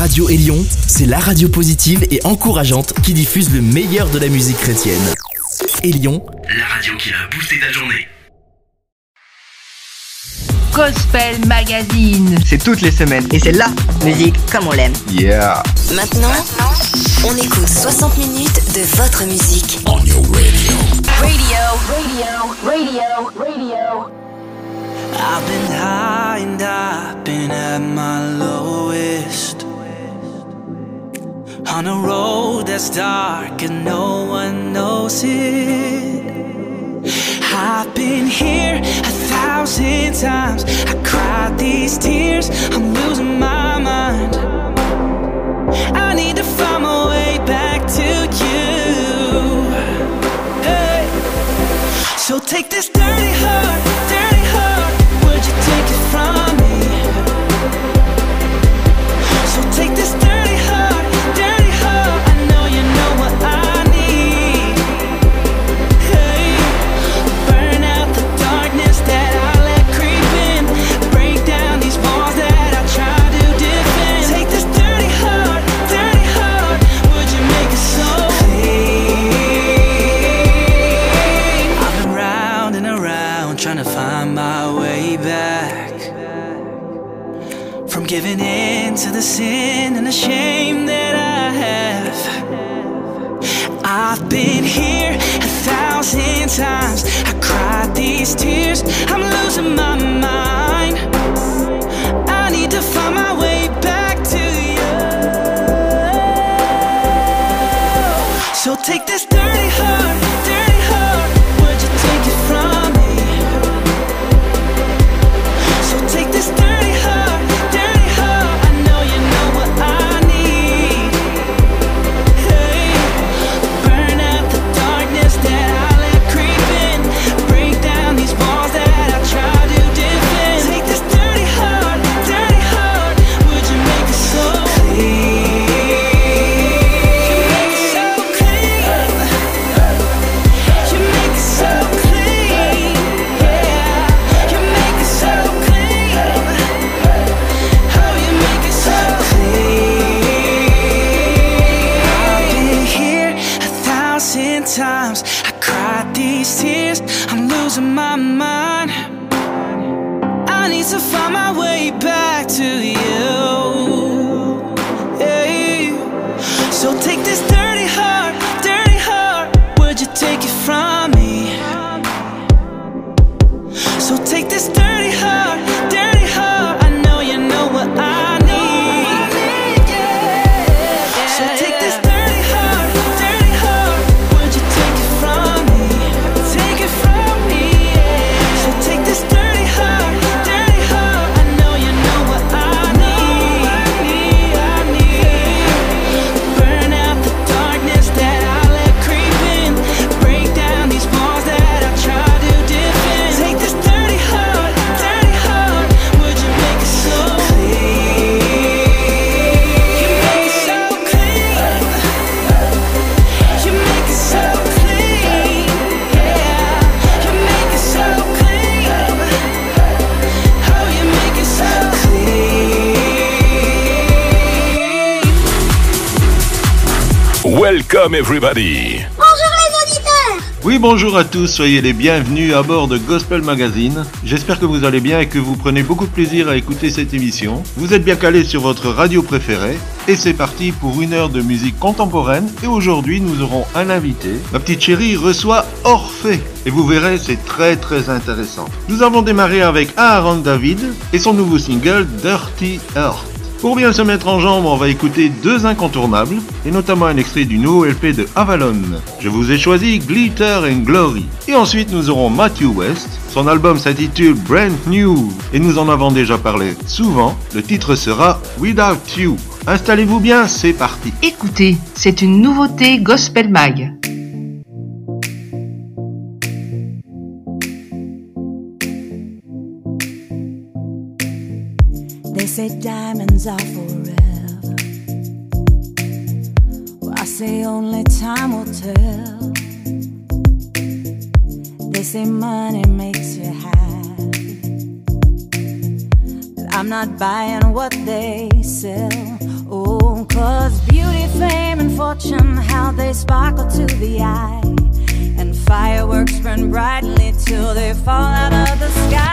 Radio Élion, c'est la radio positive et encourageante qui diffuse le meilleur de la musique chrétienne. Élion, la radio qui a boosté ta journée. Gospel Magazine. C'est toutes les semaines et c'est la musique comme on l'aime. Yeah. Maintenant, on écoute 60 minutes de votre musique. On your radio. Radio, radio, radio, radio. I've been high and I've been at my lowest. On a road that's dark and no one knows it. I've been here a thousand times. I cried these tears. I'm losing my mind. I need to find my way back to you. Hey. So take this dirty heart, giving in to the sin and the shame that I have. I've been here a thousand times. I cried these tears. I'm losing my mind. I need to find my way back to you. So take this dirty Welcome everybody. Oui, bonjour à tous, soyez les bienvenus à bord de Gospel Magazine. J'espère que vous allez bien et que vous prenez beaucoup de plaisir à écouter cette émission. Vous êtes bien calés sur votre radio préférée et c'est parti pour une heure de musique contemporaine. Et aujourd'hui, nous aurons un invité. Ma petite chérie reçoit Orphée et vous verrez, c'est très très intéressant. Nous avons démarré avec Aaron David et son nouveau single Dirty Earth. Pour bien se mettre en jambe, on va écouter deux incontournables, et notamment un extrait du nouveau LP de Avalon. Je vous ai choisi Glitter and Glory. Et ensuite, nous aurons Matthew West. Son album s'intitule Brand New, et nous en avons déjà parlé souvent. Le titre sera Without You. Installez-vous bien, c'est parti. Écoutez, c'est une nouveauté Gospel Mag. say diamonds are forever. Well, I say only time will tell. They say money makes you happy. But I'm not buying what they sell. Oh, cause beauty, fame, and fortune, how they sparkle to the eye. And fireworks burn brightly till they fall out of the sky.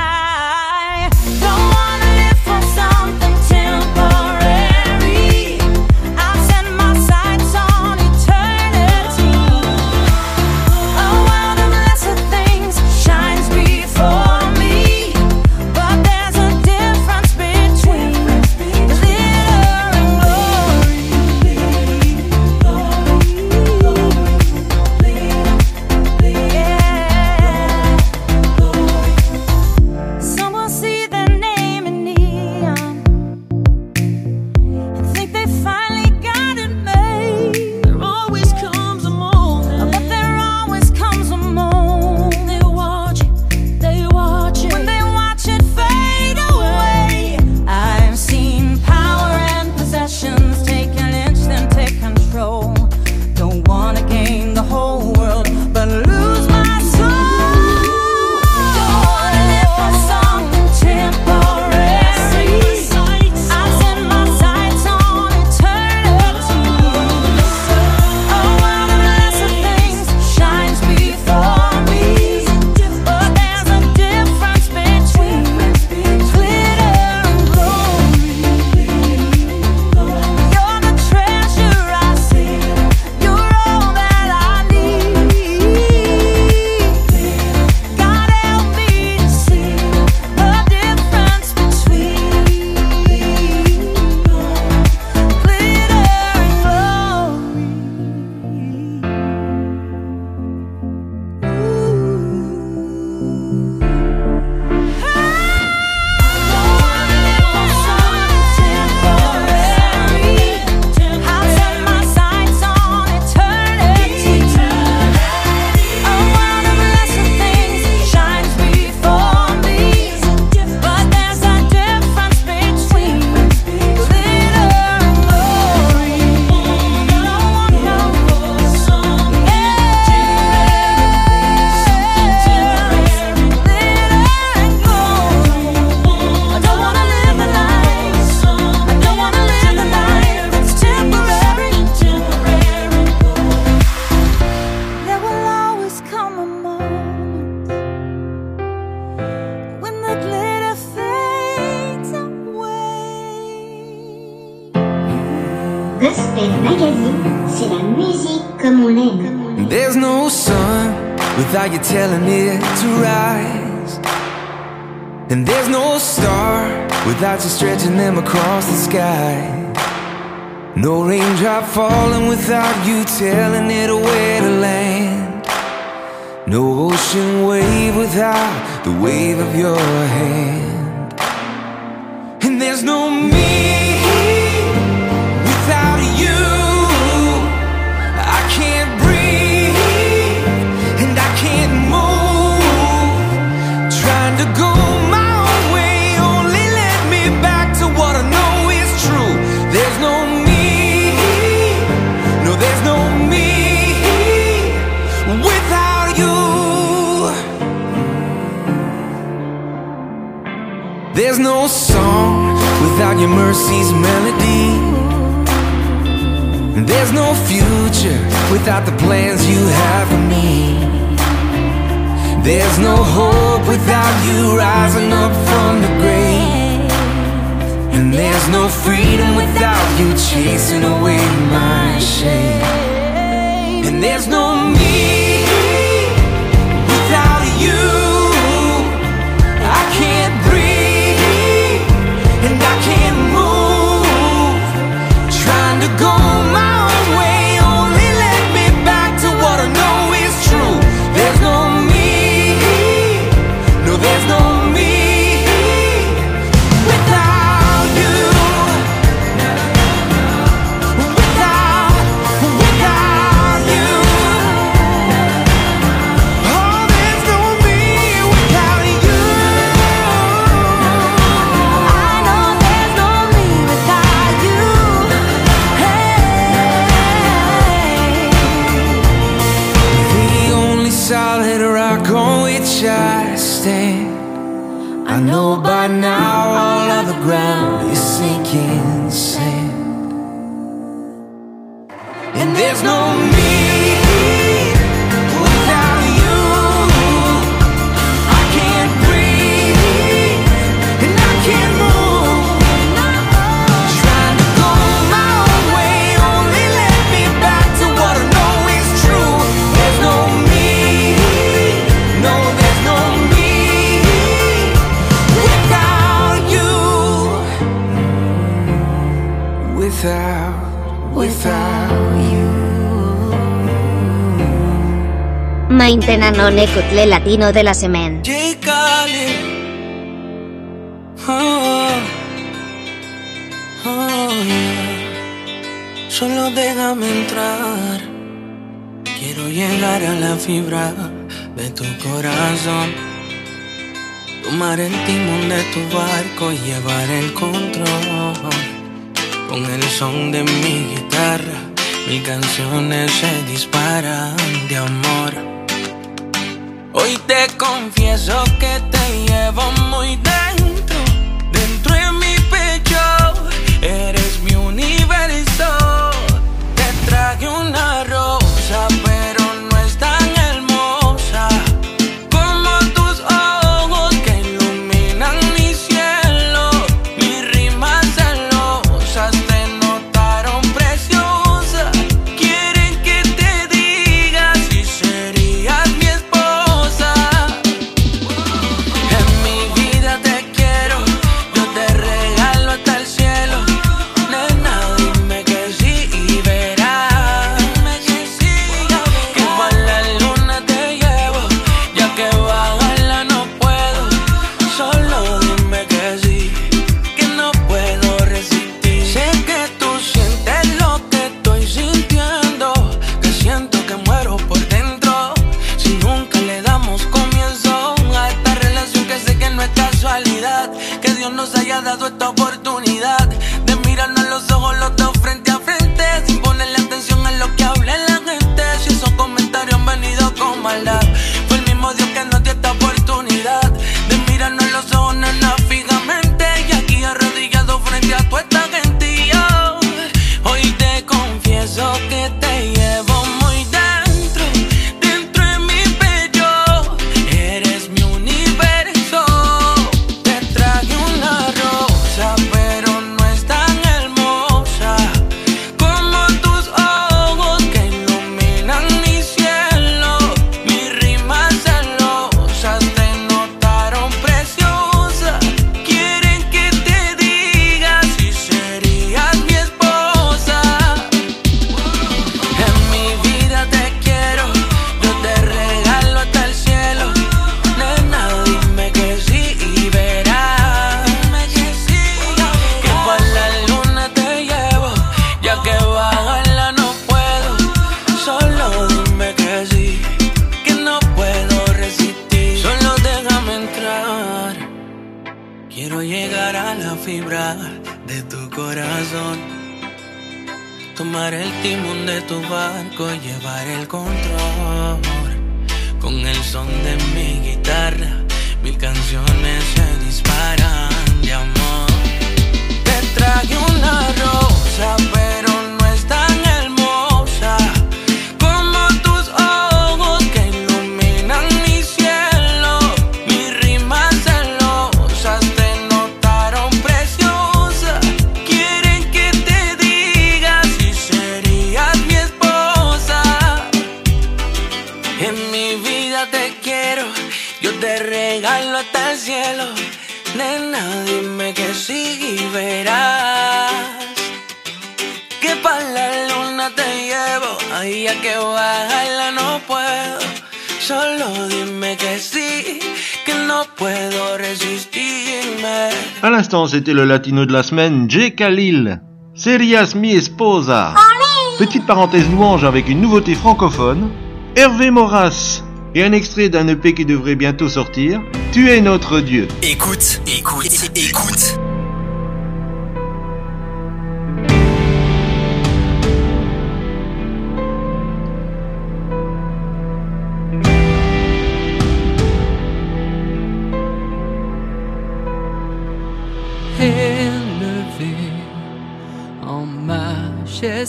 telling it to rise. And there's no star without you stretching them across the sky. No raindrop falling without you telling it where to land. No ocean wave without the wave of your hand. And there's no me There's no song without your mercy's melody. There's no future without the plans you have for me. There's no hope without you rising up from the grave. And there's no freedom without you chasing away my shame. And there's no me. non ecutle latino de la semen. Ah, ah, ah. Solo déjame entrar. Quiero llegar a la fibra de tu corazón. Tomar el timón de tu barco y llevar el control. Con el son de mi guitarra, mis canciones se disparan de amor. Hoy te confieso que te llevo muy dentro c'était le latino de la semaine, J. Khalil. Serias mi esposa. Petite parenthèse louange avec une nouveauté francophone, Hervé Moras. Et un extrait d'un EP qui devrait bientôt sortir, Tu es notre Dieu. Écoute, écoute, écoute.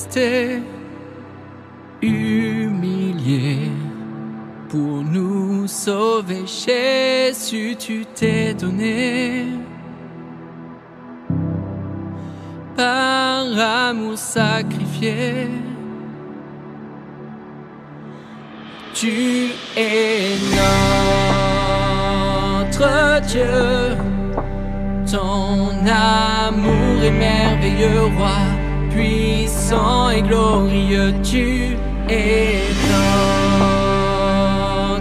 resté humilié pour nous sauver. Jésus, tu t'es donné. Par amour sacrifié, tu es notre Dieu. Ton amour est merveilleux, roi et glorieux, tu es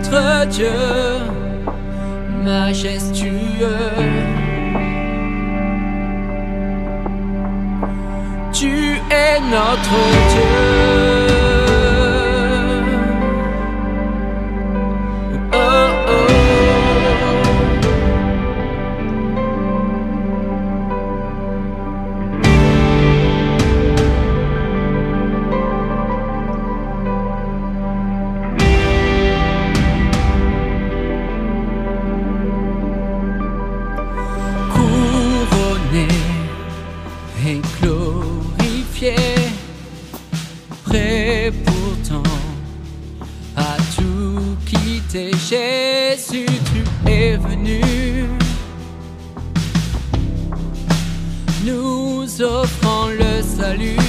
notre Dieu, majestueux. Tu es notre Dieu. Jésus, tu es venu. Nous offrons le salut.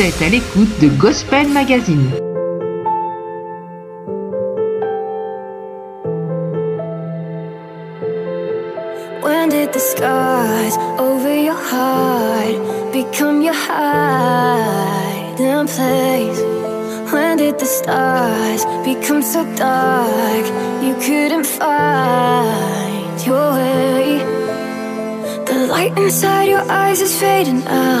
Êtes à l'écoute de Gospel Magazine. When did the scars over your heart become your hiding place? When did the stars become so dark you couldn't find your way? The light inside your eyes is fading out.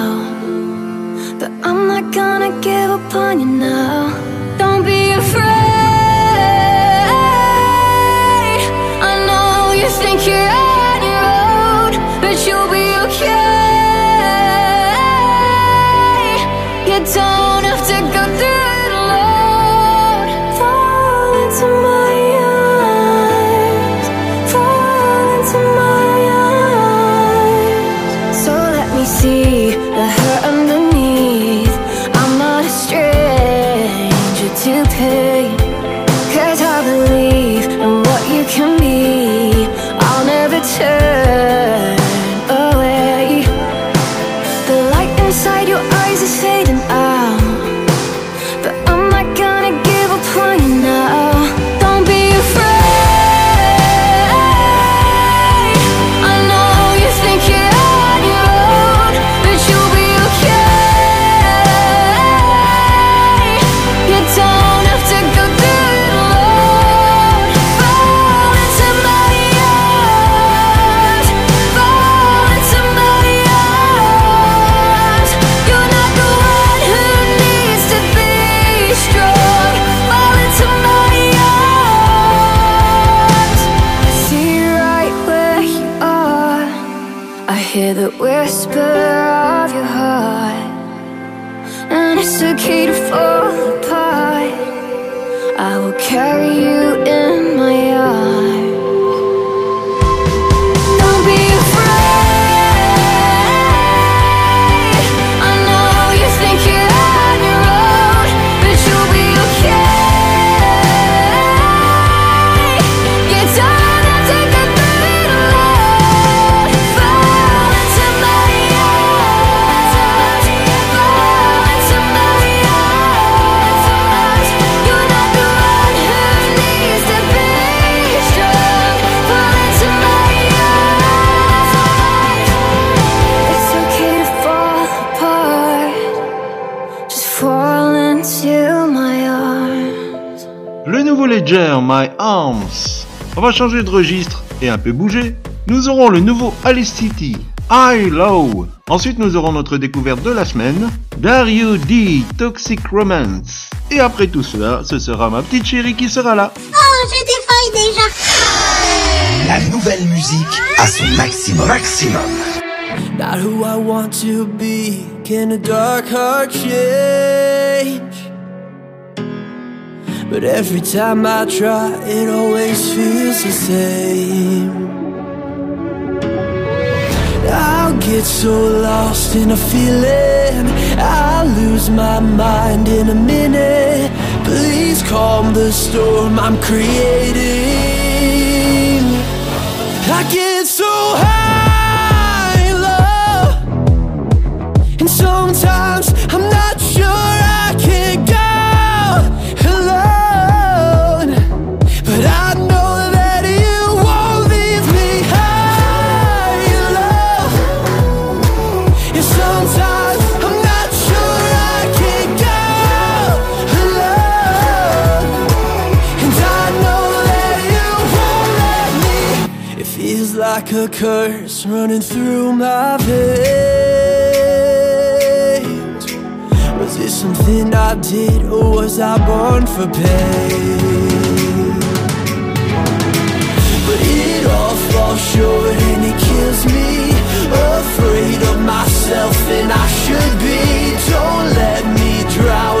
you pay changer de registre et un peu bouger. Nous aurons le nouveau Alice City, High Low. Ensuite, nous aurons notre découverte de la semaine, Dario D, Toxic Romance. Et après tout cela, ce sera ma petite chérie qui sera là. Oh, j'ai des feuilles déjà. La nouvelle musique à son maximum. Maximum. Not who I want to be. Can a dark heart change? But every time I try, it always feels the same. I'll get so lost in a feeling, I'll lose my mind in a minute. Please calm the storm I'm creating. I get so high, low, and sometimes I'm not sure a curse running through my veins. Was it something I did, or was I born for pain? But it all falls short and it kills me. Afraid of myself, and I should be. Don't let me drown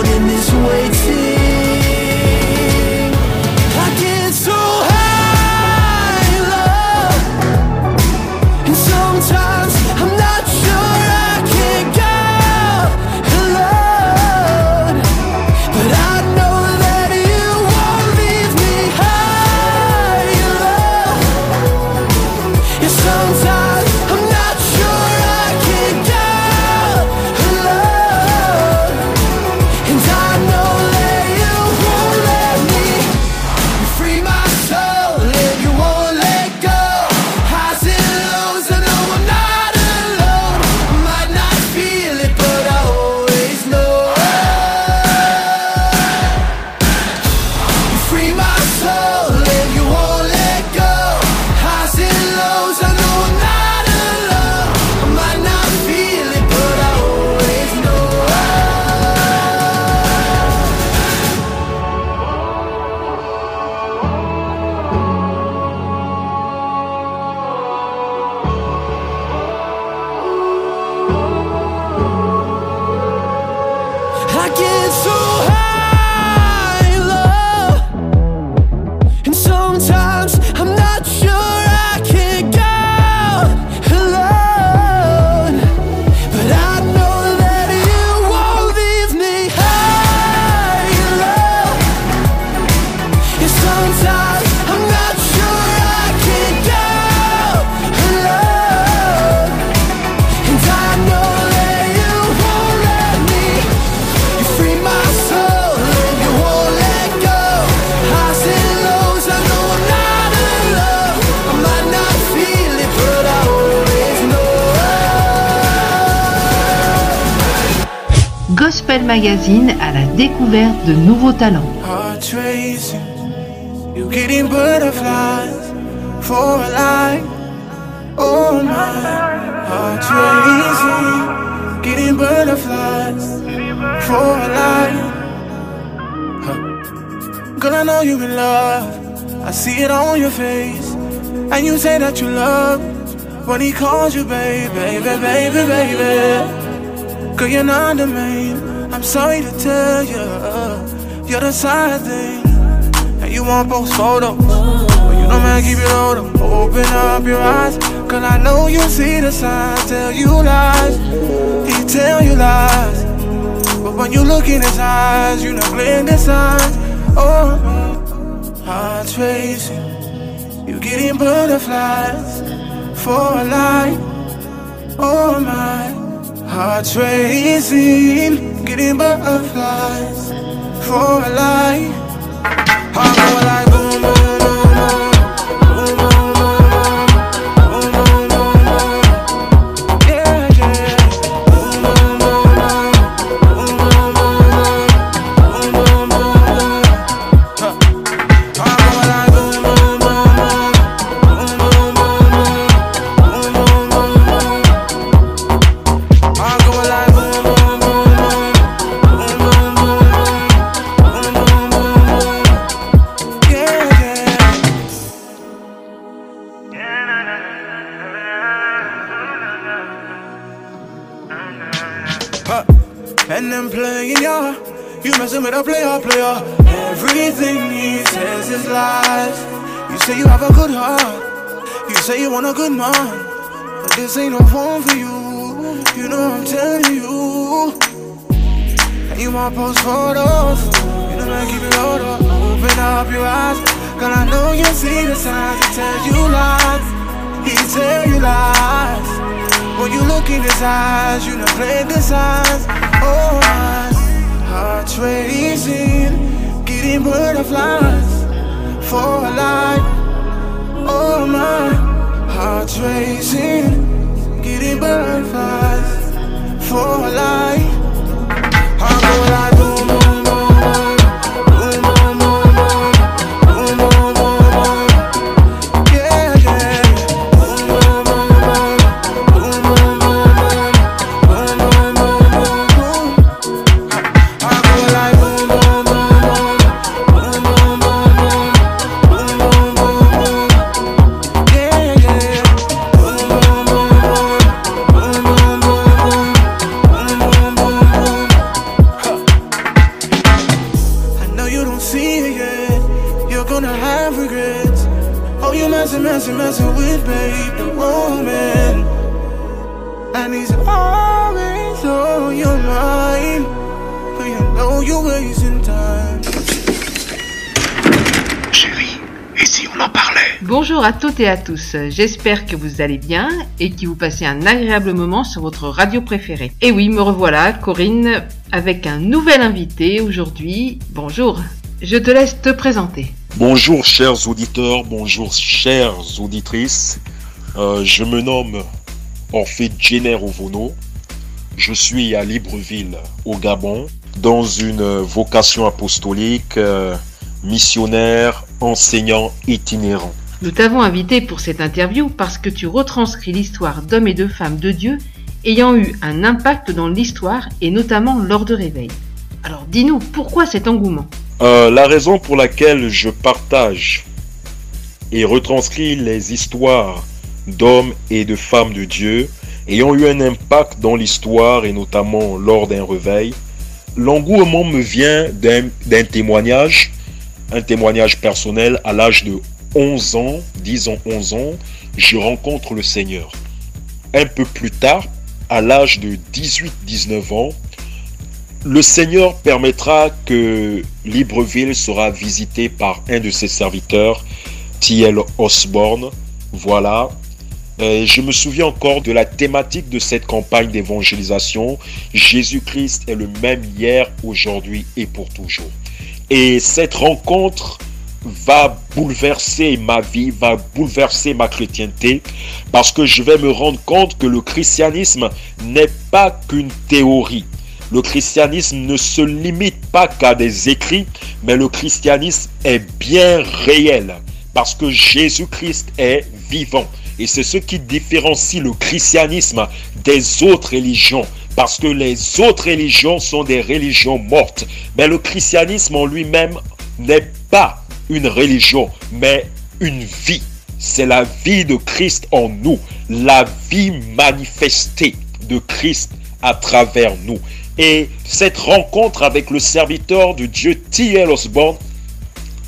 for a life. Oh, huh. Girl, I know you in love. I see it on your face, and you say that you love when he calls you, baby, baby, baby, baby. Girl, you're not the main. I'm sorry to tell you, you're the side thing. And you won't post photos, but you know, man, keep it rolled up. Open up your eyes, cause I know you see the signs. Tell you lies, he tell you lies. But when you look in his eyes, you know clear the signs. Oh, heart racing, you're getting butterflies for a life. Oh my, heart racing, getting butterflies for a life. I go like boom, this ain't no home for you. You know I'm telling you. And you want post photos, you know man keep it up. Open up your eyes, girl I know you see the signs. He tell you lies, he tell you lies. When you look in his eyes, you know play the signs. Oh, my heart racing, getting butterflies for a life. Oh, my heart racing, getting burned fast for life. How could I do more? À toutes et à tous, j'espère que vous allez bien et que vous passez un agréable moment sur votre radio préférée. Et oui, me revoilà, Corinne, avec un nouvel invité aujourd'hui. Bonjour, je te laisse te présenter. Bonjour chers auditeurs, bonjour chères auditrices. Euh, je me nomme Orphée Jenner Ovono. Je suis à Libreville, au Gabon, dans une vocation apostolique, euh, missionnaire, enseignant itinérant. Nous t'avons invité pour cette interview parce que tu retranscris l'histoire d'hommes et de femmes de Dieu ayant eu un impact dans l'histoire et notamment lors de réveil. Alors dis-nous, pourquoi cet engouement? Euh, la raison pour laquelle je partage et retranscris les histoires d'hommes et de femmes de Dieu ayant eu un impact dans l'histoire et notamment lors d'un réveil, l'engouement me vient d'un témoignage, un témoignage personnel à l'âge de 11 ans, disons 11 ans, je rencontre le Seigneur. Un peu plus tard, à l'âge de 18-19 ans, le Seigneur permettra que Libreville sera visité par un de ses serviteurs, T.L. Osborne. Voilà. Et je me souviens encore de la thématique de cette campagne d'évangélisation. Jésus-Christ est le même hier, aujourd'hui et pour toujours. Et cette rencontre va bouleverser ma vie, va bouleverser ma chrétienté, parce que je vais me rendre compte que le christianisme n'est pas qu'une théorie. Le christianisme ne se limite pas qu'à des écrits, mais le christianisme est bien réel, parce que Jésus-Christ est vivant. Et c'est ce qui différencie le christianisme des autres religions. Parce que les autres religions sont des religions mortes. Mais le christianisme en lui-même n'est pas une religion, mais une vie. c'est la vie de Christ en nous, la vie manifestée de Christ à travers nous. Et cette rencontre avec le serviteur de Dieu, T.L. Osborne,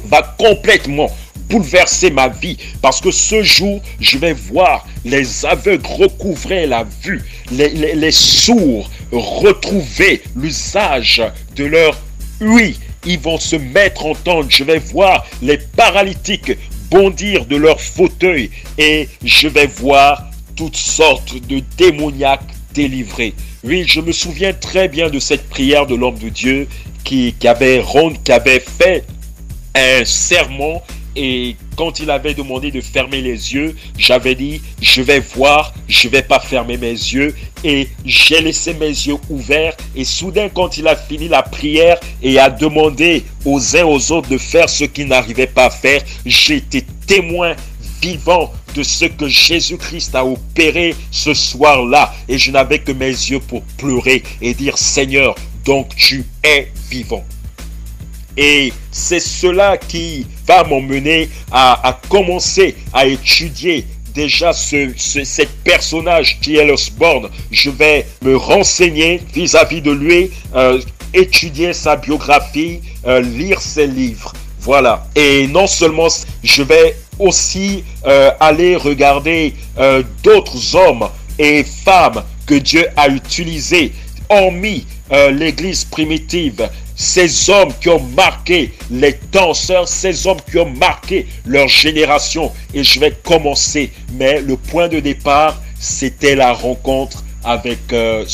va complètement bouleverser ma vie parce que ce jour, je vais voir les aveugles recouvrer la vue, les, les- les sourds retrouver l'usage de leur oui. Ils vont se mettre en tente. Je vais voir les paralytiques bondir de leur fauteuil et je vais voir toutes sortes de démoniaques délivrés. Oui, je me souviens très bien de cette prière de l'homme de Dieu qui, qui avait, qui avait fait un sermon et quand il avait demandé de fermer les yeux, j'avais dit je vais voir, je vais pas fermer mes yeux. Et j'ai laissé mes yeux ouverts. Et soudain quand il a fini la prière et a demandé aux uns aux autres de faire ce qu'ils n'arrivaient pas à faire, j'ai été témoin vivant de ce que Jésus-Christ a opéré ce soir-là. Et je n'avais que mes yeux pour pleurer et dire Seigneur, donc tu es vivant. Et c'est cela qui va m'emmener à, commencer à étudier déjà ce, ce- personnage T.L. Osborne. Je vais me renseigner vis-à-vis de lui, euh, étudier sa biographie, euh, lire ses livres. Voilà. Et non seulement, je vais aussi euh, aller regarder d'autres hommes et femmes que Dieu a utilisés, hormis l'Église primitive, ces hommes qui ont marqué les danseurs, ces hommes qui ont marqué leur génération. Et je vais commencer. Mais le point de départ, c'était la rencontre avec euh,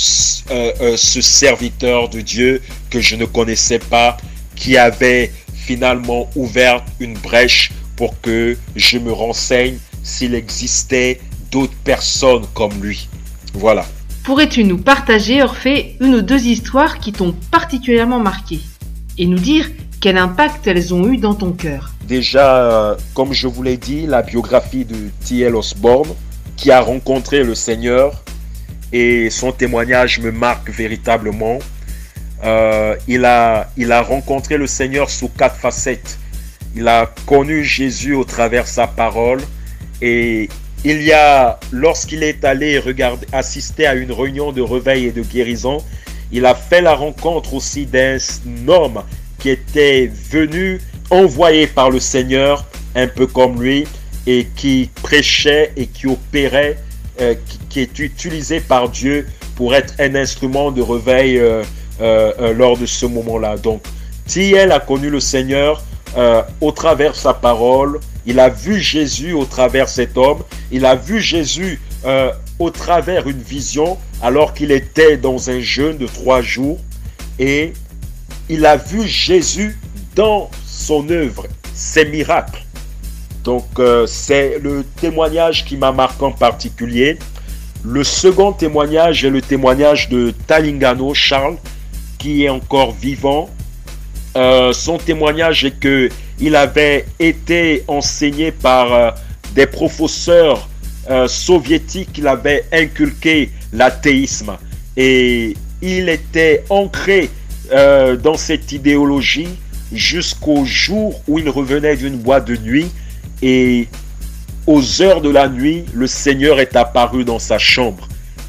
euh, euh, ce serviteur de Dieu que je ne connaissais pas, qui avait finalement ouvert une brèche pour que je me renseigne s'il existait d'autres personnes comme lui. Voilà. Pourrais-tu nous partager, Orphée, une ou deux histoires qui t'ont particulièrement marqué et nous dire quel impact elles ont eu dans ton cœur? Déjà, euh, comme je vous l'ai dit, la biographie de T.L. Osborne, qui a rencontré le Seigneur, et son témoignage me marque véritablement. Euh, il, a, il a rencontré le Seigneur sous quatre facettes. Il a connu Jésus au travers sa parole, et il y a, lorsqu'il est allé regarder, assister à une réunion de réveil et de guérison, il a fait la rencontre aussi d'un homme qui était venu envoyé par le Seigneur, un peu comme lui, et qui prêchait et qui opérait, euh, qui, est utilisé par Dieu pour être un instrument de réveil euh, euh, lors de ce moment-là. Donc, Thiel a connu le Seigneur au travers sa parole. Il a vu Jésus au travers cet homme. Il a vu Jésus euh, au travers une vision alors qu'il était dans un jeûne de trois jours. Et il a vu Jésus dans son œuvre, ses miracles. Donc euh, c'est le témoignage qui m'a marqué en particulier. Le second témoignage est le témoignage de Talingano Charles, qui est encore vivant. Euh, son témoignage est que il avait été enseigné par euh, des professeurs euh, soviétiques qui l'avaient inculqué l'athéisme et il était ancré euh, dans cette idéologie jusqu'au jour où il revenait d'une boîte de nuit et aux heures de la nuit, le Seigneur est apparu dans sa chambre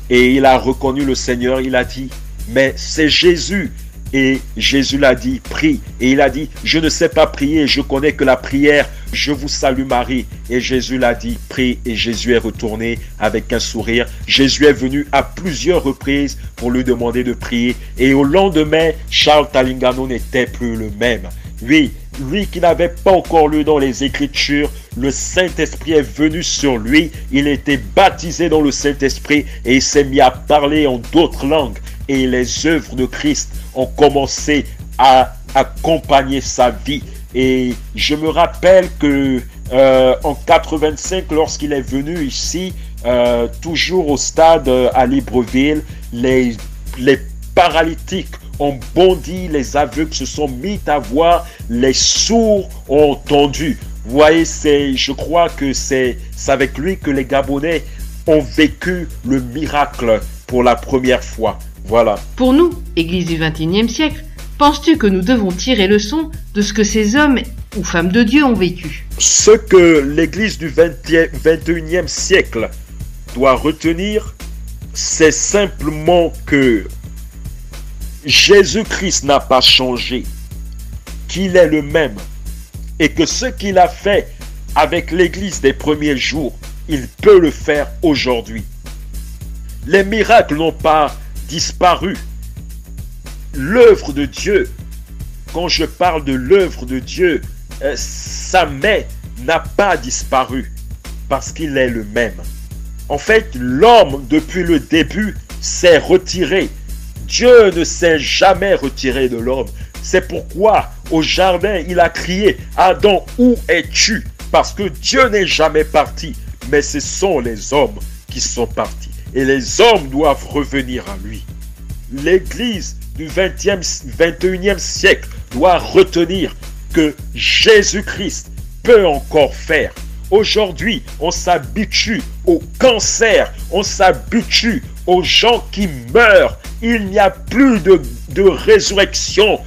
et il a reconnu le Seigneur. Il a dit, mais c'est Jésus. Et Jésus l'a dit, prie. Et il a dit, je ne sais pas prier, je connais que la prière, je vous salue Marie. Et Jésus l'a dit, prie. Et Jésus est retourné avec un sourire. Jésus est venu à plusieurs reprises pour lui demander de prier. Et au lendemain, Charles Talingano n'était plus le même. Oui, lui qui n'avait pas encore lu dans les Écritures, le Saint-Esprit est venu sur lui, il était baptisé dans le Saint-Esprit et il s'est mis à parler en d'autres langues. Et les œuvres de Christ ont commencé à accompagner sa vie. Et je me rappelle que euh, en 85, lorsqu'il est venu ici, euh, toujours au stade euh, à Libreville, les, les paralytiques ont bondi, les aveugles se sont mis à voir, les sourds ont entendu. Vous voyez, je crois que c'est avec lui que les Gabonais ont vécu le miracle pour la première fois. Voilà. Pour nous, Église du XXIe siècle, penses-tu que nous devons tirer leçon de ce que ces hommes ou femmes de Dieu ont vécu? Ce que l'Église du 20e 21e siècle doit retenir, c'est simplement que Jésus-Christ n'a pas changé, qu'il est le même, et que ce qu'il a fait avec l'Église des premiers jours, il peut le faire aujourd'hui. Les miracles n'ont pas disparu. L'œuvre de Dieu, quand je parle de l'œuvre de Dieu, euh, sa main n'a pas disparu parce qu'il est le même. En fait, l'homme, depuis le début, s'est retiré. Dieu ne s'est jamais retiré de l'homme. C'est pourquoi au jardin, il a crié, Adam, où es-tu? Parce que Dieu n'est jamais parti, mais ce sont les hommes qui sont partis. Et les hommes doivent revenir à lui. L'Église du 20e, 21e siècle doit retenir que Jésus-Christ peut encore faire. Aujourd'hui, on s'habitue au cancer, on s'habitue aux gens qui meurent. Il n'y a plus de, de résurrection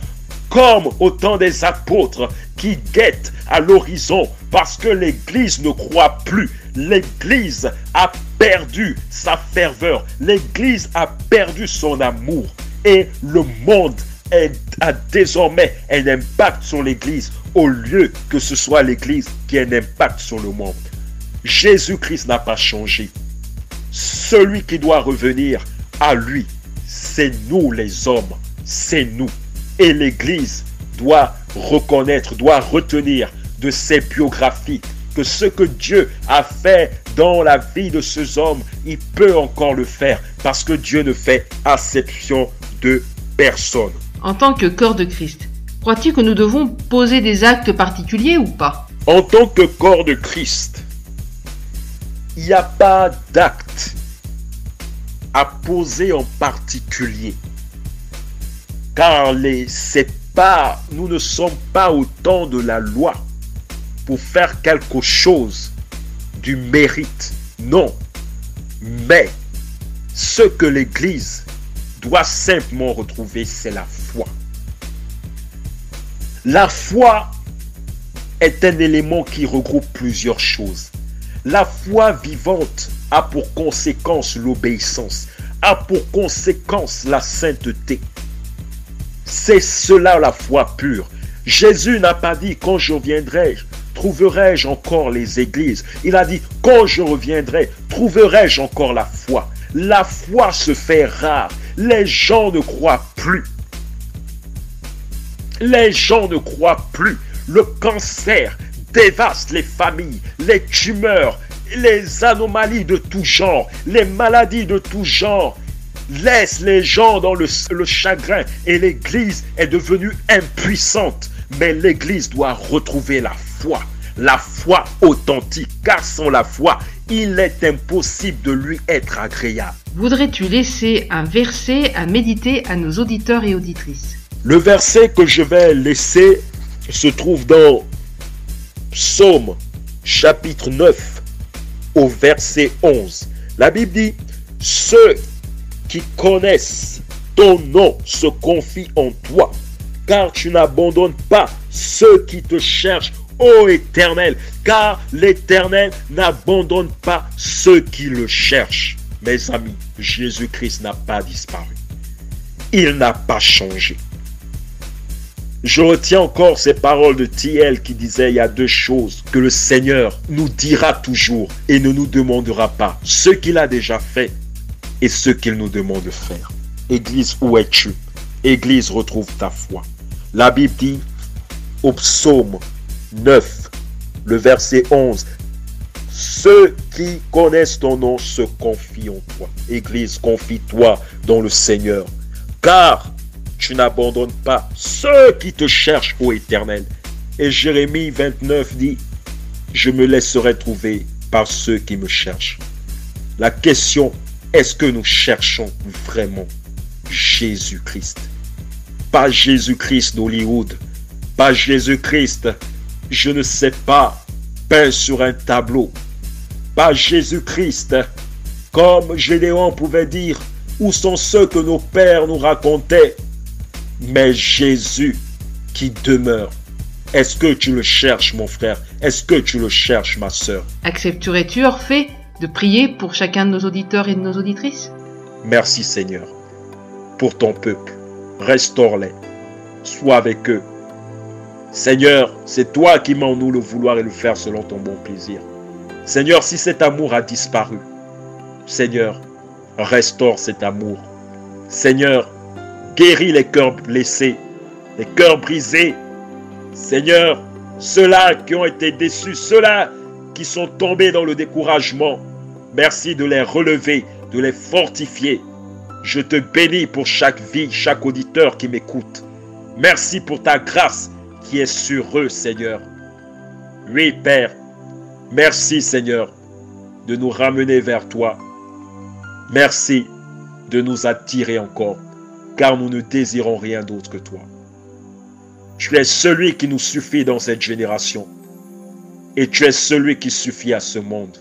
comme au temps des apôtres qui guettent à l'horizon parce que l'Église ne croit plus. L'Église a perdu sa ferveur. L'Église a perdu son amour. Et le monde a désormais un impact sur l'Église au lieu que ce soit l'Église qui ait un impact sur le monde. Jésus-Christ n'a pas changé. Celui qui doit revenir à lui, c'est nous les hommes, c'est nous. Et l'Église doit reconnaître, doit retenir de ses biographies que ce que Dieu a fait dans la vie de ces hommes, il peut encore le faire parce que Dieu ne fait exception de personne. En tant que corps de Christ, crois-tu que nous devons poser des actes particuliers ou pas? En tant que corps de Christ, il n'y a pas d'acte à poser en particulier. Car les, pas, nous ne sommes pas au temps de la loi pour faire quelque chose du mérite. Non. Mais ce que l'Église doit simplement retrouver, c'est la foi. La foi est un élément qui regroupe plusieurs choses. La foi vivante a pour conséquence l'obéissance, a pour conséquence la sainteté. C'est cela la foi pure. Jésus n'a pas dit quand je reviendrai, trouverai-je encore les églises? Il a dit quand je reviendrai, trouverai-je encore la foi? La foi se fait rare. Les gens ne croient plus. Les gens ne croient plus. Le cancer dévaste les familles, les tumeurs, les anomalies de tout genre, les maladies de tout genre laissent les gens dans le, le chagrin et l'Église est devenue impuissante. Mais l'Église doit retrouver la foi, la foi authentique, car sans la foi, il est impossible de lui être agréable. Voudrais-tu laisser un verset à méditer à nos auditeurs et auditrices? Le verset que je vais laisser se trouve dans Psaume chapitre 9 au verset 11. La Bible dit, ceux qui connaissent ton nom se confient en toi, car tu n'abandonnes pas ceux qui te cherchent, ô Éternel, car l'Éternel n'abandonne pas ceux qui le cherchent. Mes amis, Jésus-Christ n'a pas disparu. Il n'a pas changé. Je retiens encore ces paroles de Thiel qui disait il y a deux choses que le Seigneur nous dira toujours et ne nous demandera pas. Ce qu'il a déjà fait et ce qu'il nous demande de faire. Église, où es-tu? Église, retrouve ta foi. La Bible dit au psaume 9, le verset 11, ceux qui connaissent ton nom se confient en toi. Église, confie-toi dans le Seigneur. Car tu n'abandonnes pas ceux qui te cherchent, ô Éternel. Et Jérémie 29 dit, je me laisserai trouver par ceux qui me cherchent. La question, est-ce que nous cherchons vraiment Jésus-Christ? Pas Jésus-Christ d'Hollywood, pas Jésus-Christ, je ne sais pas, peint sur un tableau, pas Jésus-Christ, comme Gédéon pouvait dire, où sont ceux que nos pères nous racontaient? Mais Jésus qui demeure. Est-ce que tu le cherches, mon frère? Est-ce que tu le cherches, ma sœur? Accepterais-tu, Orphée, de prier pour chacun de nos auditeurs et de nos auditrices? Merci, Seigneur, pour ton peuple. Restaure-les. Sois avec eux. Seigneur, c'est toi qui m'as en nous le vouloir et le faire selon ton bon plaisir. Seigneur, si cet amour a disparu, Seigneur, restaure cet amour. Seigneur, guéris les cœurs blessés, les cœurs brisés. Seigneur, ceux-là qui ont été déçus, ceux-là qui sont tombés dans le découragement, merci de les relever, de les fortifier. Je te bénis pour chaque vie, chaque auditeur qui m'écoute. Merci pour ta grâce qui est sur eux, Seigneur. Oui, Père, merci, Seigneur, de nous ramener vers toi. Merci de nous attirer encore, car nous ne désirons rien d'autre que toi. Tu es celui qui nous suffit dans cette génération, et tu es celui qui suffit à ce monde.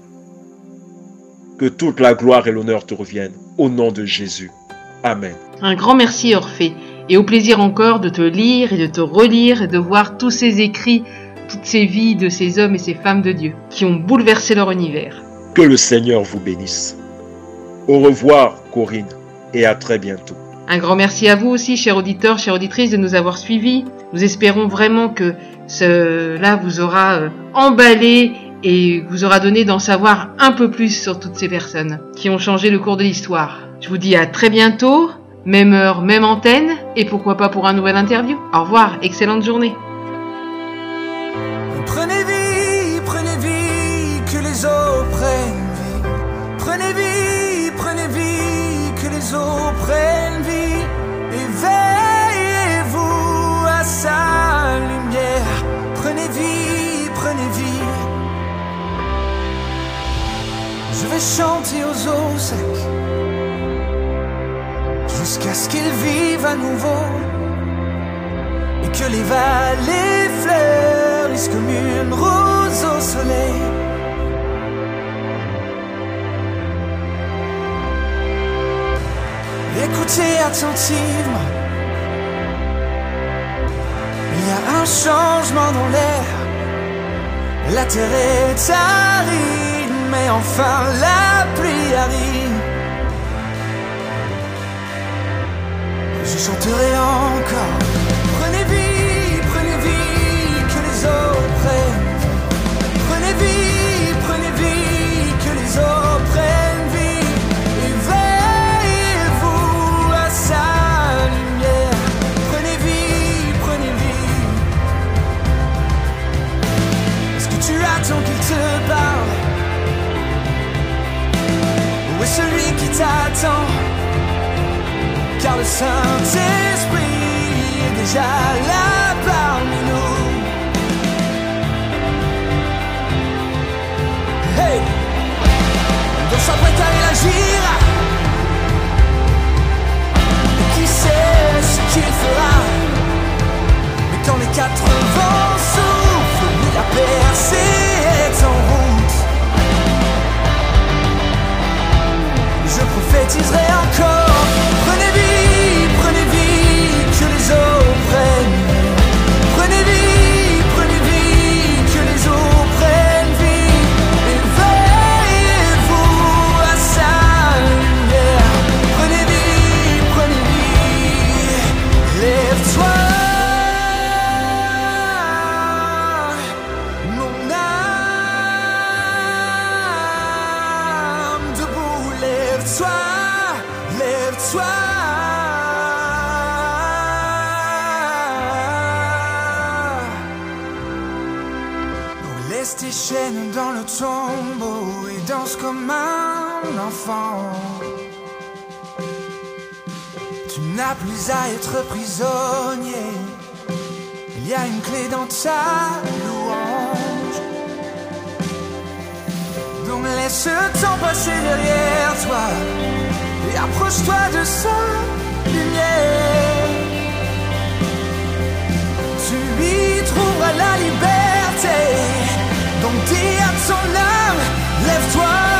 Que toute la gloire et l'honneur te reviennent, au nom de Jésus. Amen. Un grand merci, Orphée, et au plaisir encore de te lire et de te relire et de voir tous ces écrits, toutes ces vies de ces hommes et ces femmes de Dieu qui ont bouleversé leur univers. Que le Seigneur vous bénisse. Au revoir, Corinne, et à très bientôt. Un grand merci à vous aussi, chers auditeurs, chères auditrices, de nous avoir suivis. Nous espérons vraiment que cela vous aura euh, emballé et vous aura donné d'en savoir un peu plus sur toutes ces personnes qui ont changé le cours de l'histoire. Je vous dis à très bientôt, même heure, même antenne, et pourquoi pas pour un nouvel interview. Au revoir, excellente journée. Je vais chanter aux eaux secs jusqu'à ce qu'ils vivent à nouveau et que les vallées fleurissent comme une rose au soleil. Écoutez attentivement, il y a un changement dans l'air. La terre est mais enfin la pluie arrive. Je chanterai encore. Prenez vie, prenez vie, que les eaux car le Saint-Esprit est déjà là parmi nous. Hey! Donc sois prêt à réagir. Je prophétiserai à être prisonnier. Il y a une clé dans ta louange. Donc laisse le temps passer derrière toi et approche-toi de sa lumière. Tu y trouveras la liberté. Donc dis à ton âme, lève-toi,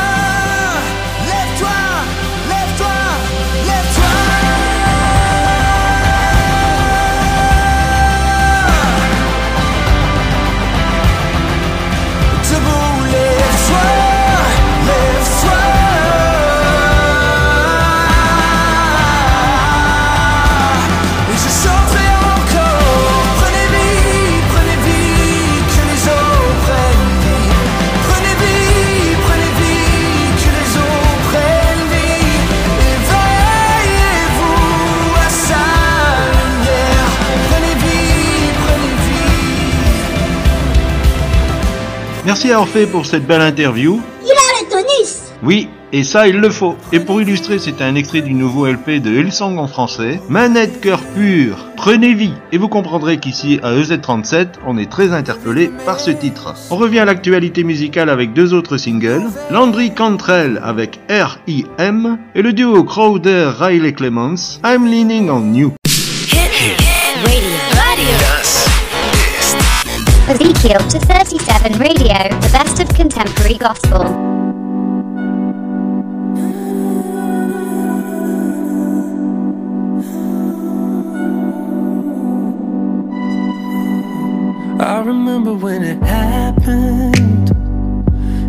Merci à Orphée pour cette belle interview. Il a le tonus Oui, et ça, il le faut. Et pour illustrer, c'est un extrait du nouveau LP de Hillsong en français. Manette cœur pur, prenez vie. Et vous comprendrez qu'ici, à EZ37, on est très interpellé par ce titre. On revient à l'actualité musicale avec deux autres singles. Landry Cantrell avec R.I.M. et le duo Crowder Riley Clements, I'm Leaning on You. Ezekiel to 37 Radio, the best of contemporary gospel. I remember when it happened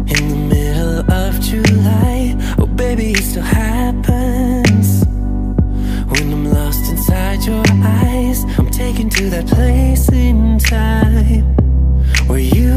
In the middle of July. Oh baby, it still happens. When I'm lost inside your eyes I'm taken to that place in time. Were you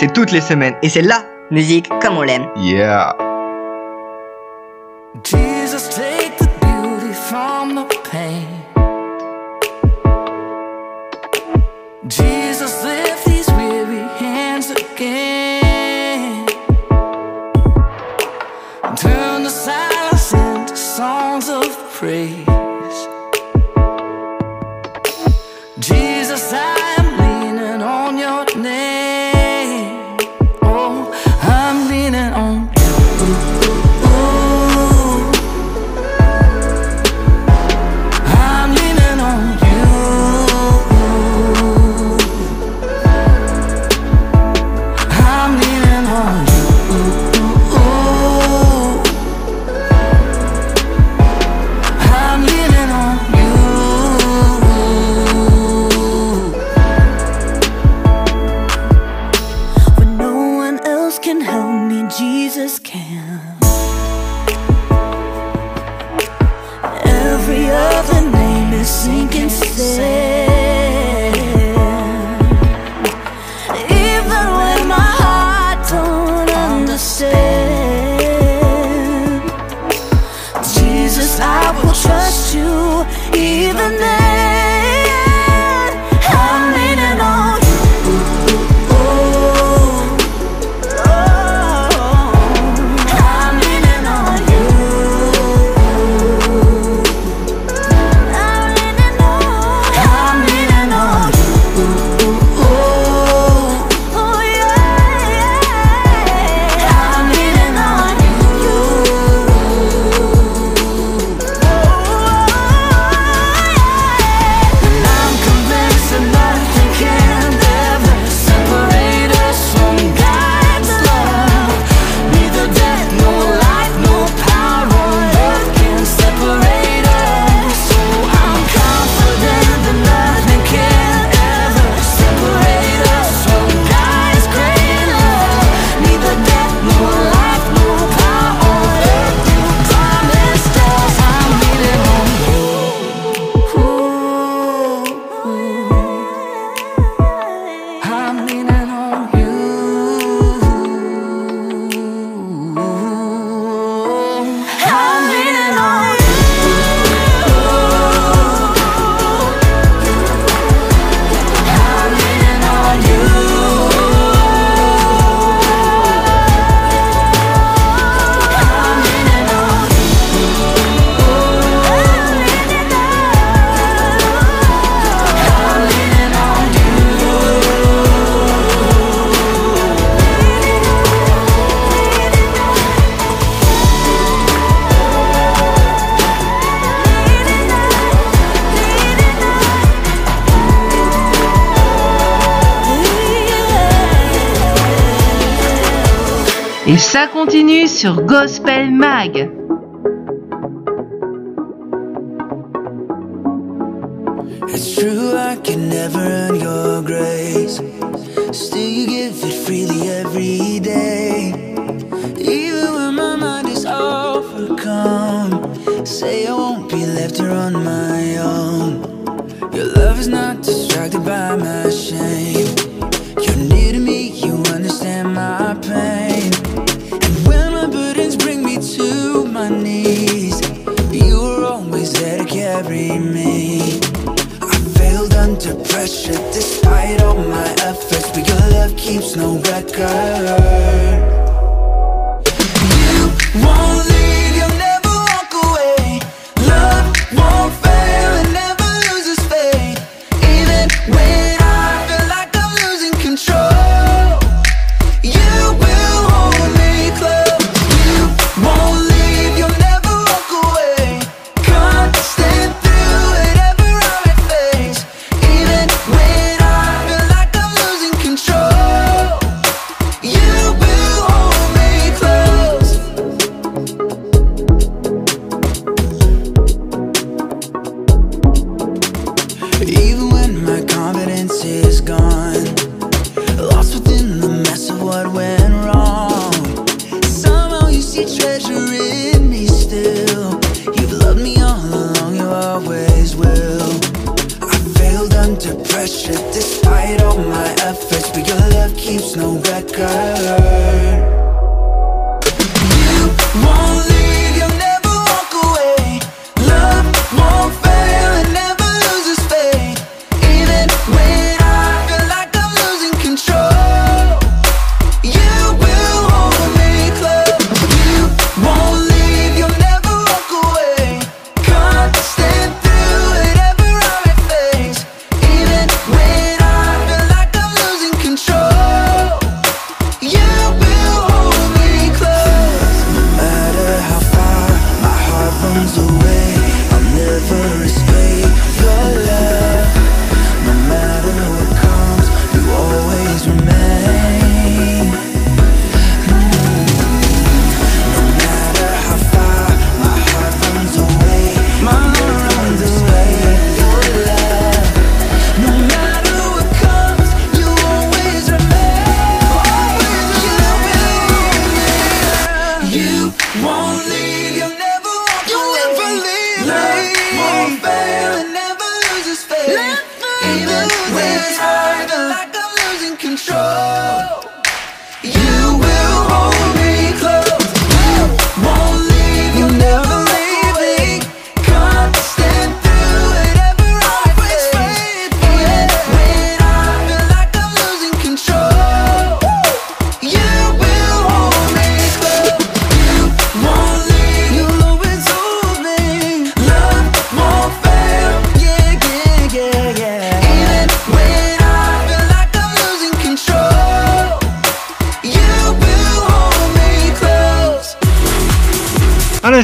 C'est toutes les semaines. Et c'est la musique comme on l'aime. Yeah. Et ça continue sur Gospel Mag. No record.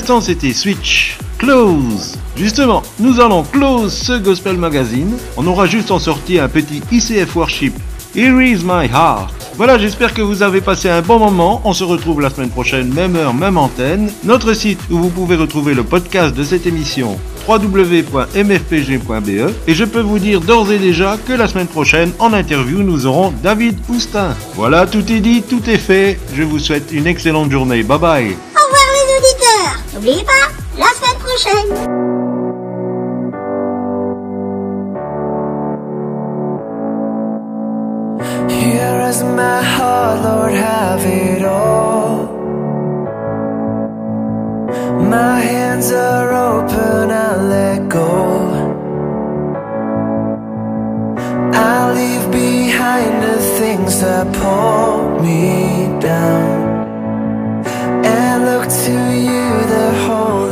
C'était Switch Close. Justement, nous allons close ce Gospel Magazine. On aura juste en sorti un petit ICF Worship. Here is my heart. Voilà, j'espère que vous avez passé un bon moment. On se retrouve la semaine prochaine, même heure, même antenne. Notre site où vous pouvez retrouver le podcast de cette émission www.mfpg.be et je peux vous dire d'ores et déjà que la semaine prochaine en interview nous aurons David Poustin. Voilà, tout est dit, tout est fait. Je vous souhaite une excellente journée. Bye bye. N'oubliez pas, la semaine prochaine Here is my heart, Lord, have it all. My hands are open, I let go. I leave behind the things that pull me down look to you the whole